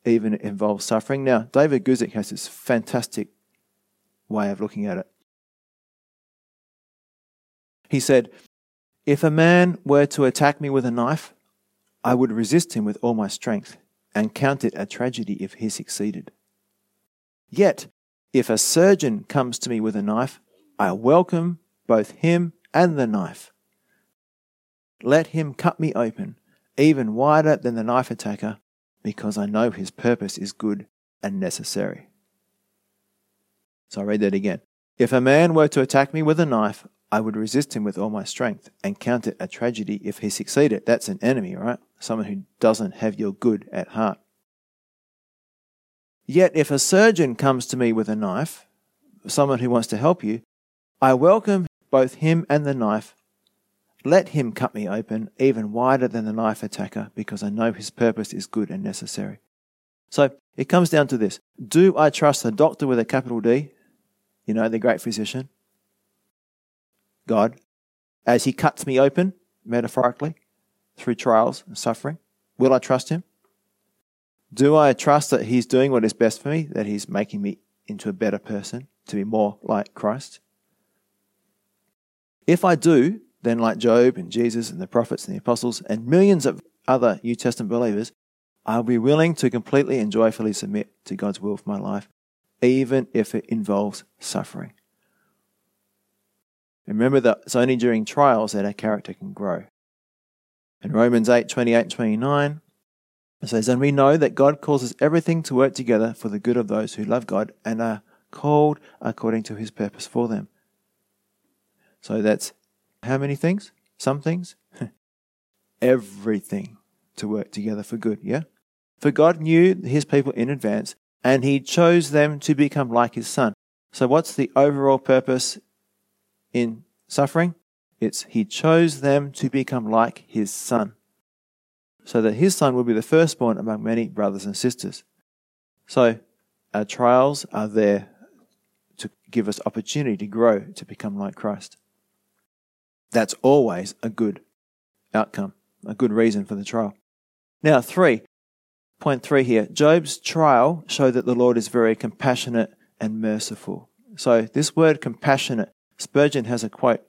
even if it involves suffering? Now, David Guzik has this fantastic way of looking at it. He said, If a man were to attack me with a knife, I would resist him with all my strength and count it a tragedy if he succeeded. Yet, if a surgeon comes to me with a knife, I welcome both him and the knife. Let him cut me open, even wider than the knife attacker, because I know his purpose is good and necessary. So I read that again. If a man were to attack me with a knife, I would resist him with all my strength and count it a tragedy if he succeeded. That's an enemy, right? Someone who doesn't have your good at heart. Yet if a surgeon comes to me with a knife, someone who wants to help you, I welcome both him and the knife. Let him cut me open even wider than the knife attacker because I know his purpose is good and necessary. So it comes down to this. Do I trust the doctor with a capital D? You know, the great physician? God, as he cuts me open, metaphorically, through trials and suffering? Will I trust him? Do I trust that He's doing what is best for me, that He's making me into a better person, to be more like Christ? If I do, then like Job and Jesus and the prophets and the apostles and millions of other New Testament believers, I'll be willing to completely and joyfully submit to God's will for my life, even if it involves suffering. Remember that it's only during trials that our character can grow. In Romans 8 28 and 29, it says, And we know that God causes everything to work together for the good of those who love God and are called according to his purpose for them. So that's how many things? Some things? everything to work together for good, yeah? For God knew his people in advance and he chose them to become like his son. So what's the overall purpose in suffering? It's he chose them to become like his son so that his son will be the firstborn among many brothers and sisters. So, our trials are there to give us opportunity to grow to become like Christ. That's always a good outcome, a good reason for the trial. Now, three, point three here Job's trial showed that the Lord is very compassionate and merciful. So, this word compassionate, Spurgeon has a quote.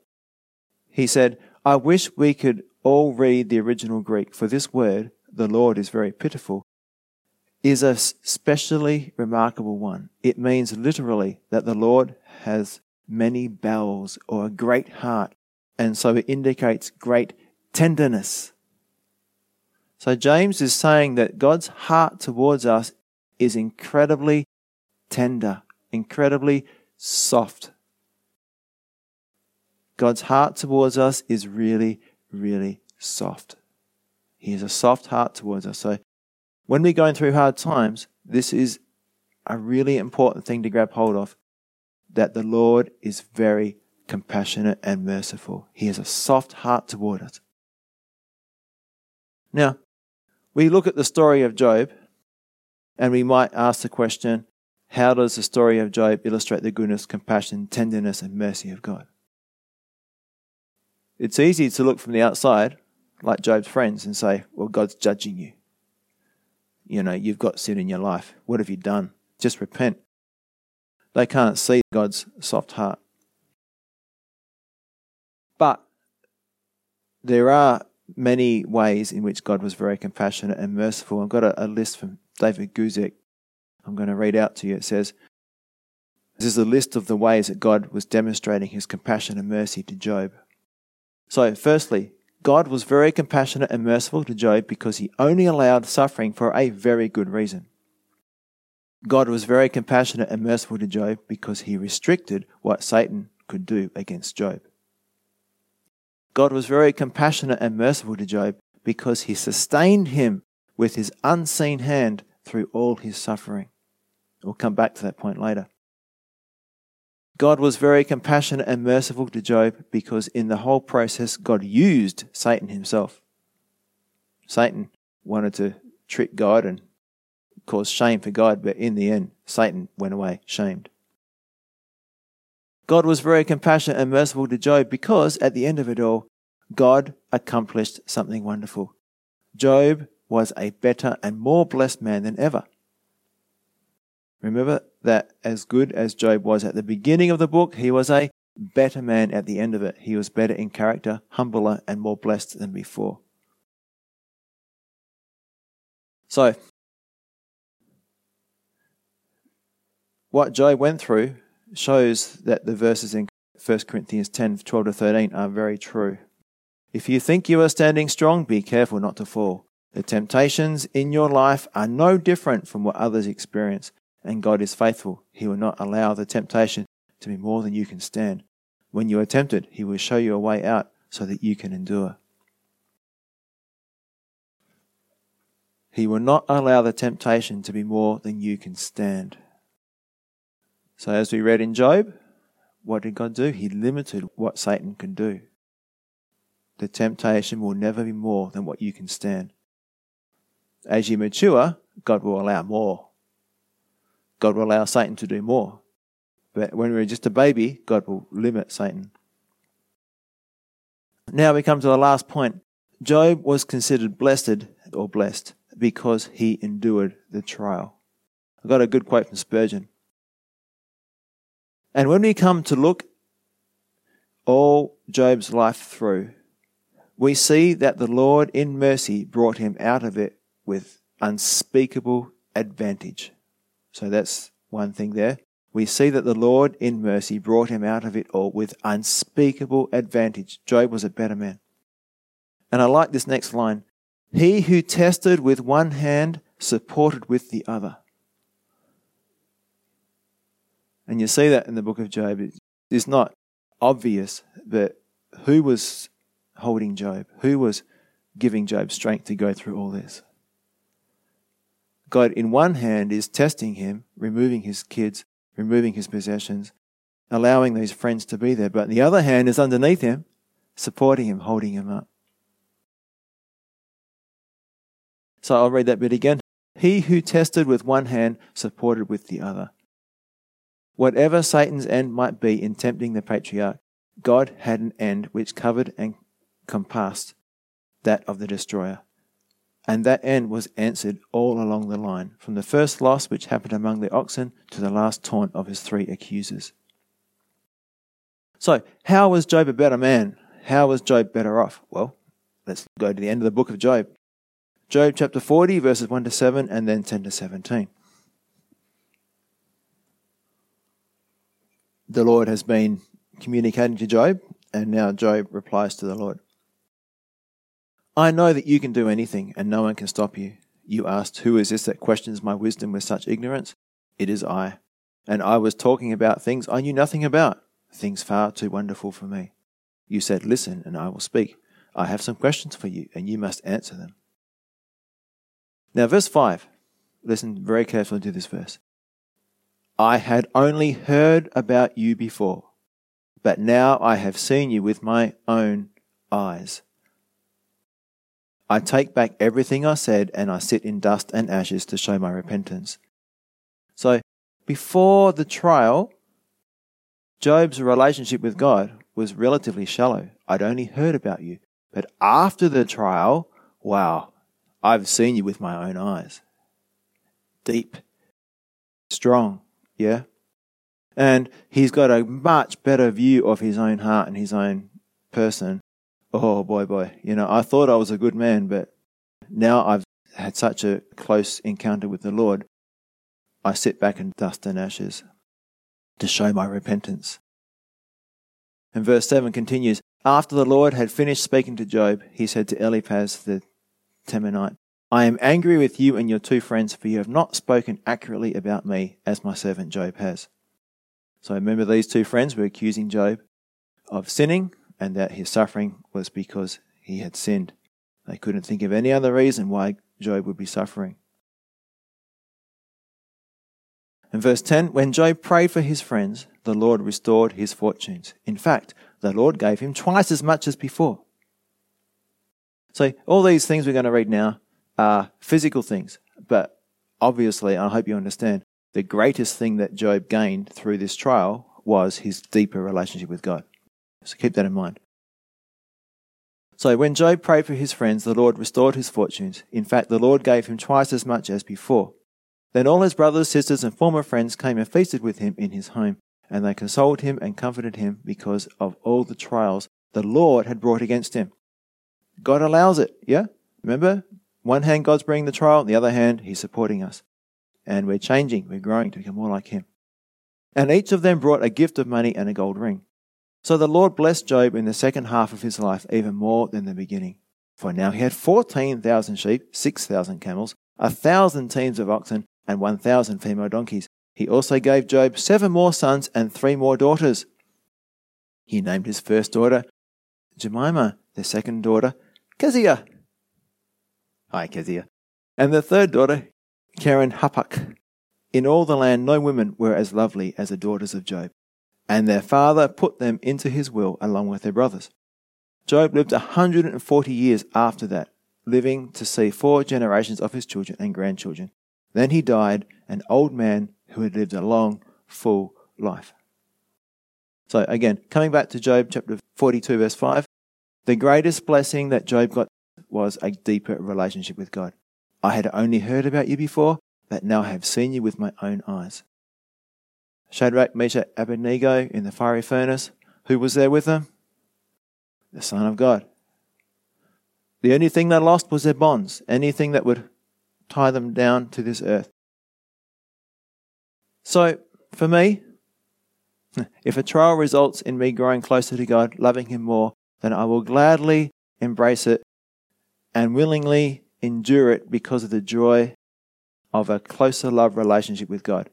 He said, I wish we could all read the original Greek, for this word, the Lord is very pitiful, is a specially remarkable one. It means literally that the Lord has many bowels or a great heart, and so it indicates great tenderness. So James is saying that God's heart towards us is incredibly tender, incredibly soft. God's heart towards us is really really soft. He has a soft heart towards us. So when we're going through hard times, this is a really important thing to grab hold of that the Lord is very compassionate and merciful. He has a soft heart toward us. Now, we look at the story of Job and we might ask the question how does the story of Job illustrate the goodness, compassion, tenderness, and mercy of God? It's easy to look from the outside, like Job's friends, and say, Well, God's judging you. You know, you've got sin in your life. What have you done? Just repent. They can't see God's soft heart. But there are many ways in which God was very compassionate and merciful. I've got a, a list from David Guzik. I'm going to read out to you. It says, This is a list of the ways that God was demonstrating his compassion and mercy to Job. So, firstly, God was very compassionate and merciful to Job because he only allowed suffering for a very good reason. God was very compassionate and merciful to Job because he restricted what Satan could do against Job. God was very compassionate and merciful to Job because he sustained him with his unseen hand through all his suffering. We'll come back to that point later. God was very compassionate and merciful to Job because in the whole process, God used Satan himself. Satan wanted to trick God and cause shame for God, but in the end, Satan went away shamed. God was very compassionate and merciful to Job because at the end of it all, God accomplished something wonderful. Job was a better and more blessed man than ever. Remember that as good as Job was at the beginning of the book, he was a better man at the end of it. He was better in character, humbler, and more blessed than before. So, what Job went through shows that the verses in 1 Corinthians 10 12 to 13 are very true. If you think you are standing strong, be careful not to fall. The temptations in your life are no different from what others experience, and God is faithful. He will not allow the temptation to be more than you can stand. When you are tempted, He will show you a way out so that you can endure. He will not allow the temptation to be more than you can stand. So, as we read in Job, what did God do? He limited what Satan can do. The temptation will never be more than what you can stand. As you mature, God will allow more. God will allow Satan to do more. But when we're just a baby, God will limit Satan. Now we come to the last point. Job was considered blessed or blessed because he endured the trial. I got a good quote from Spurgeon. And when we come to look all Job's life through, we see that the Lord in mercy brought him out of it with unspeakable advantage. So that's one thing there. We see that the Lord in mercy brought him out of it all with unspeakable advantage. Job was a better man. And I like this next line. He who tested with one hand supported with the other. And you see that in the book of Job. It's not obvious, but who was holding Job? Who was giving Job strength to go through all this? God, in one hand, is testing him, removing his kids, removing his possessions, allowing these friends to be there. But the other hand is underneath him, supporting him, holding him up. So I'll read that bit again. He who tested with one hand supported with the other. Whatever Satan's end might be in tempting the patriarch, God had an end which covered and compassed that of the destroyer. And that end was answered all along the line, from the first loss which happened among the oxen to the last taunt of his three accusers. So, how was Job a better man? How was Job better off? Well, let's go to the end of the book of Job. Job chapter 40, verses 1 to 7, and then 10 to 17. The Lord has been communicating to Job, and now Job replies to the Lord. I know that you can do anything, and no one can stop you. You asked, Who is this that questions my wisdom with such ignorance? It is I. And I was talking about things I knew nothing about, things far too wonderful for me. You said, Listen, and I will speak. I have some questions for you, and you must answer them. Now, verse 5. Listen very carefully to this verse. I had only heard about you before, but now I have seen you with my own eyes. I take back everything I said and I sit in dust and ashes to show my repentance. So, before the trial, Job's relationship with God was relatively shallow. I'd only heard about you. But after the trial, wow, I've seen you with my own eyes. Deep, strong, yeah? And he's got a much better view of his own heart and his own person. Oh boy, boy. You know, I thought I was a good man, but now I've had such a close encounter with the Lord. I sit back in dust and ashes to show my repentance. And verse 7 continues After the Lord had finished speaking to Job, he said to Eliphaz the Temanite, I am angry with you and your two friends, for you have not spoken accurately about me, as my servant Job has. So remember, these two friends were accusing Job of sinning, and that his suffering was because he had sinned. They couldn't think of any other reason why Job would be suffering. In verse 10, when Job prayed for his friends, the Lord restored his fortunes. In fact, the Lord gave him twice as much as before. So, all these things we're going to read now are physical things, but obviously, I hope you understand, the greatest thing that Job gained through this trial was his deeper relationship with God. So, keep that in mind. So, when Job prayed for his friends, the Lord restored his fortunes. In fact, the Lord gave him twice as much as before. Then all his brothers, sisters, and former friends came and feasted with him in his home, and they consoled him and comforted him because of all the trials the Lord had brought against him. God allows it, yeah? Remember? One hand, God's bringing the trial, the other hand, He's supporting us. And we're changing, we're growing to become more like Him. And each of them brought a gift of money and a gold ring. So the Lord blessed Job in the second half of his life even more than the beginning. For now he had 14,000 sheep, 6,000 camels, a thousand teams of oxen, and 1,000 female donkeys. He also gave Job seven more sons and three more daughters. He named his first daughter Jemima, the second daughter Keziah. Hi, Keziah. And the third daughter, Keren Happuch. In all the land, no women were as lovely as the daughters of Job. And their father put them into his will along with their brothers. Job lived a 140 years after that, living to see four generations of his children and grandchildren. Then he died, an old man who had lived a long, full life. So, again, coming back to Job chapter 42, verse 5, the greatest blessing that Job got was a deeper relationship with God. I had only heard about you before, but now I have seen you with my own eyes. Shadrach, Meshach, Abednego in the fiery furnace, who was there with them? The Son of God. The only thing they lost was their bonds. Anything that would tie them down to this earth. So, for me, if a trial results in me growing closer to God, loving Him more, then I will gladly embrace it and willingly endure it because of the joy of a closer love relationship with God.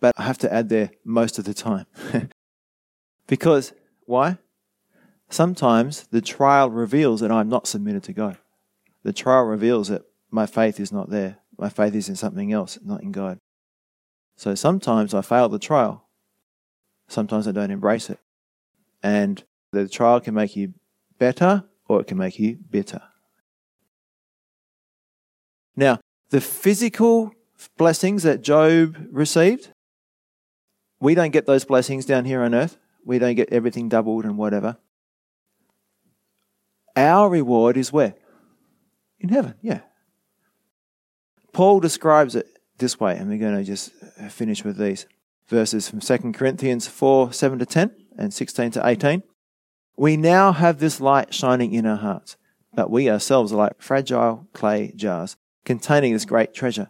But I have to add there most of the time. because, why? Sometimes the trial reveals that I'm not submitted to God. The trial reveals that my faith is not there. My faith is in something else, not in God. So sometimes I fail the trial. Sometimes I don't embrace it. And the trial can make you better or it can make you bitter. Now, the physical blessings that Job received, we don't get those blessings down here on earth. We don't get everything doubled and whatever. Our reward is where? In heaven, yeah. Paul describes it this way, and we're going to just finish with these verses from 2 Corinthians 4 7 to 10 and 16 to 18. We now have this light shining in our hearts, but we ourselves are like fragile clay jars containing this great treasure.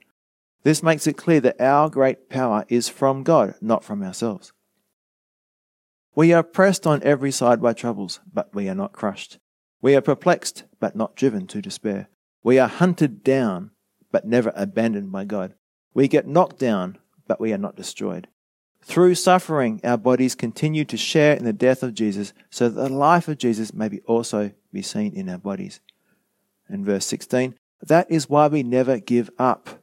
This makes it clear that our great power is from God, not from ourselves. We are pressed on every side by troubles, but we are not crushed. We are perplexed, but not driven to despair. We are hunted down, but never abandoned by God. We get knocked down, but we are not destroyed. Through suffering, our bodies continue to share in the death of Jesus, so that the life of Jesus may be also be seen in our bodies. In verse 16, that is why we never give up.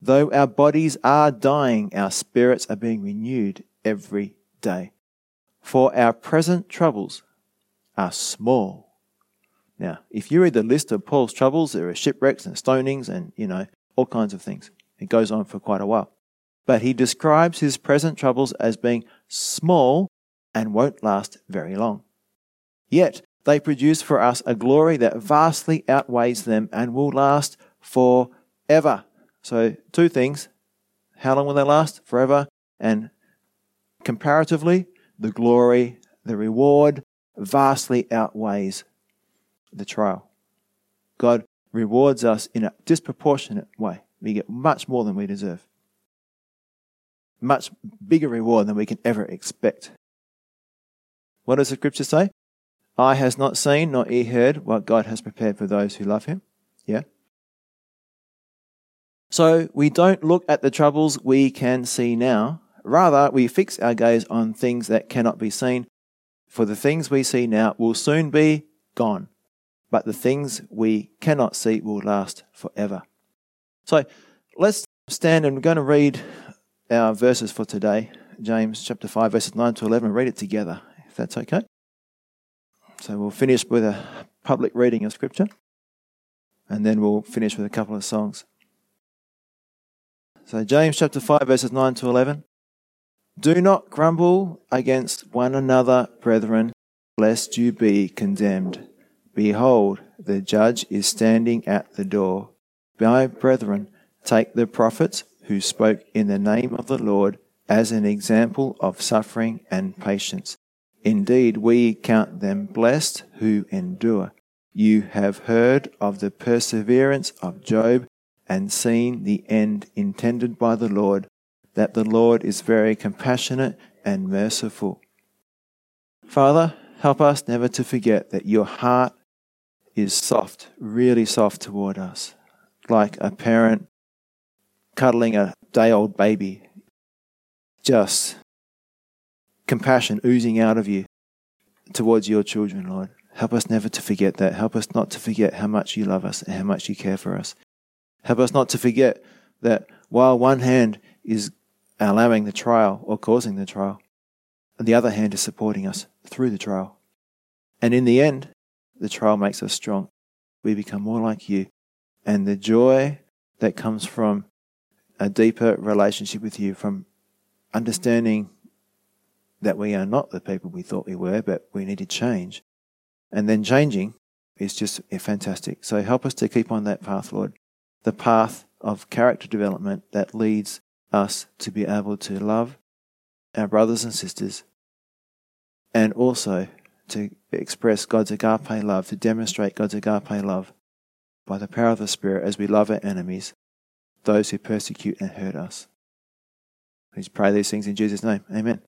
Though our bodies are dying, our spirits are being renewed every day. For our present troubles are small now, if you read the list of Paul's troubles, there are shipwrecks and stonings and, you know, all kinds of things. It goes on for quite a while. But he describes his present troubles as being small and won't last very long. Yet they produce for us a glory that vastly outweighs them and will last forever. So, two things. How long will they last? Forever. And comparatively, the glory, the reward vastly outweighs the trial. God rewards us in a disproportionate way. We get much more than we deserve. Much bigger reward than we can ever expect. What does the scripture say? Eye has not seen, nor ear heard what God has prepared for those who love him. Yeah? So we don't look at the troubles we can see now. Rather, we fix our gaze on things that cannot be seen. For the things we see now will soon be gone, but the things we cannot see will last forever. So let's stand and we're going to read our verses for today. James chapter 5, verses 9 to 11. Read it together, if that's okay. So we'll finish with a public reading of Scripture, and then we'll finish with a couple of songs. So, James chapter 5, verses 9 to 11. Do not grumble against one another, brethren, lest you be condemned. Behold, the judge is standing at the door. My brethren, take the prophets who spoke in the name of the Lord as an example of suffering and patience. Indeed, we count them blessed who endure. You have heard of the perseverance of Job and seen the end intended by the Lord, that the Lord is very compassionate and merciful. Father, help us never to forget that your heart is soft, really soft toward us, like a parent cuddling a day old baby. Just compassion oozing out of you towards your children, Lord. Help us never to forget that. Help us not to forget how much you love us and how much you care for us. Help us not to forget that while one hand is allowing the trial or causing the trial, the other hand is supporting us through the trial. And in the end, the trial makes us strong. We become more like you. And the joy that comes from a deeper relationship with you, from understanding that we are not the people we thought we were, but we need to change. And then changing is just fantastic. So help us to keep on that path, Lord, the path of character development that leads us to be able to love our brothers and sisters and also to express God's agape love, to demonstrate God's agape love by the power of the Spirit as we love our enemies, those who persecute and hurt us. Please pray these things in Jesus' name. Amen.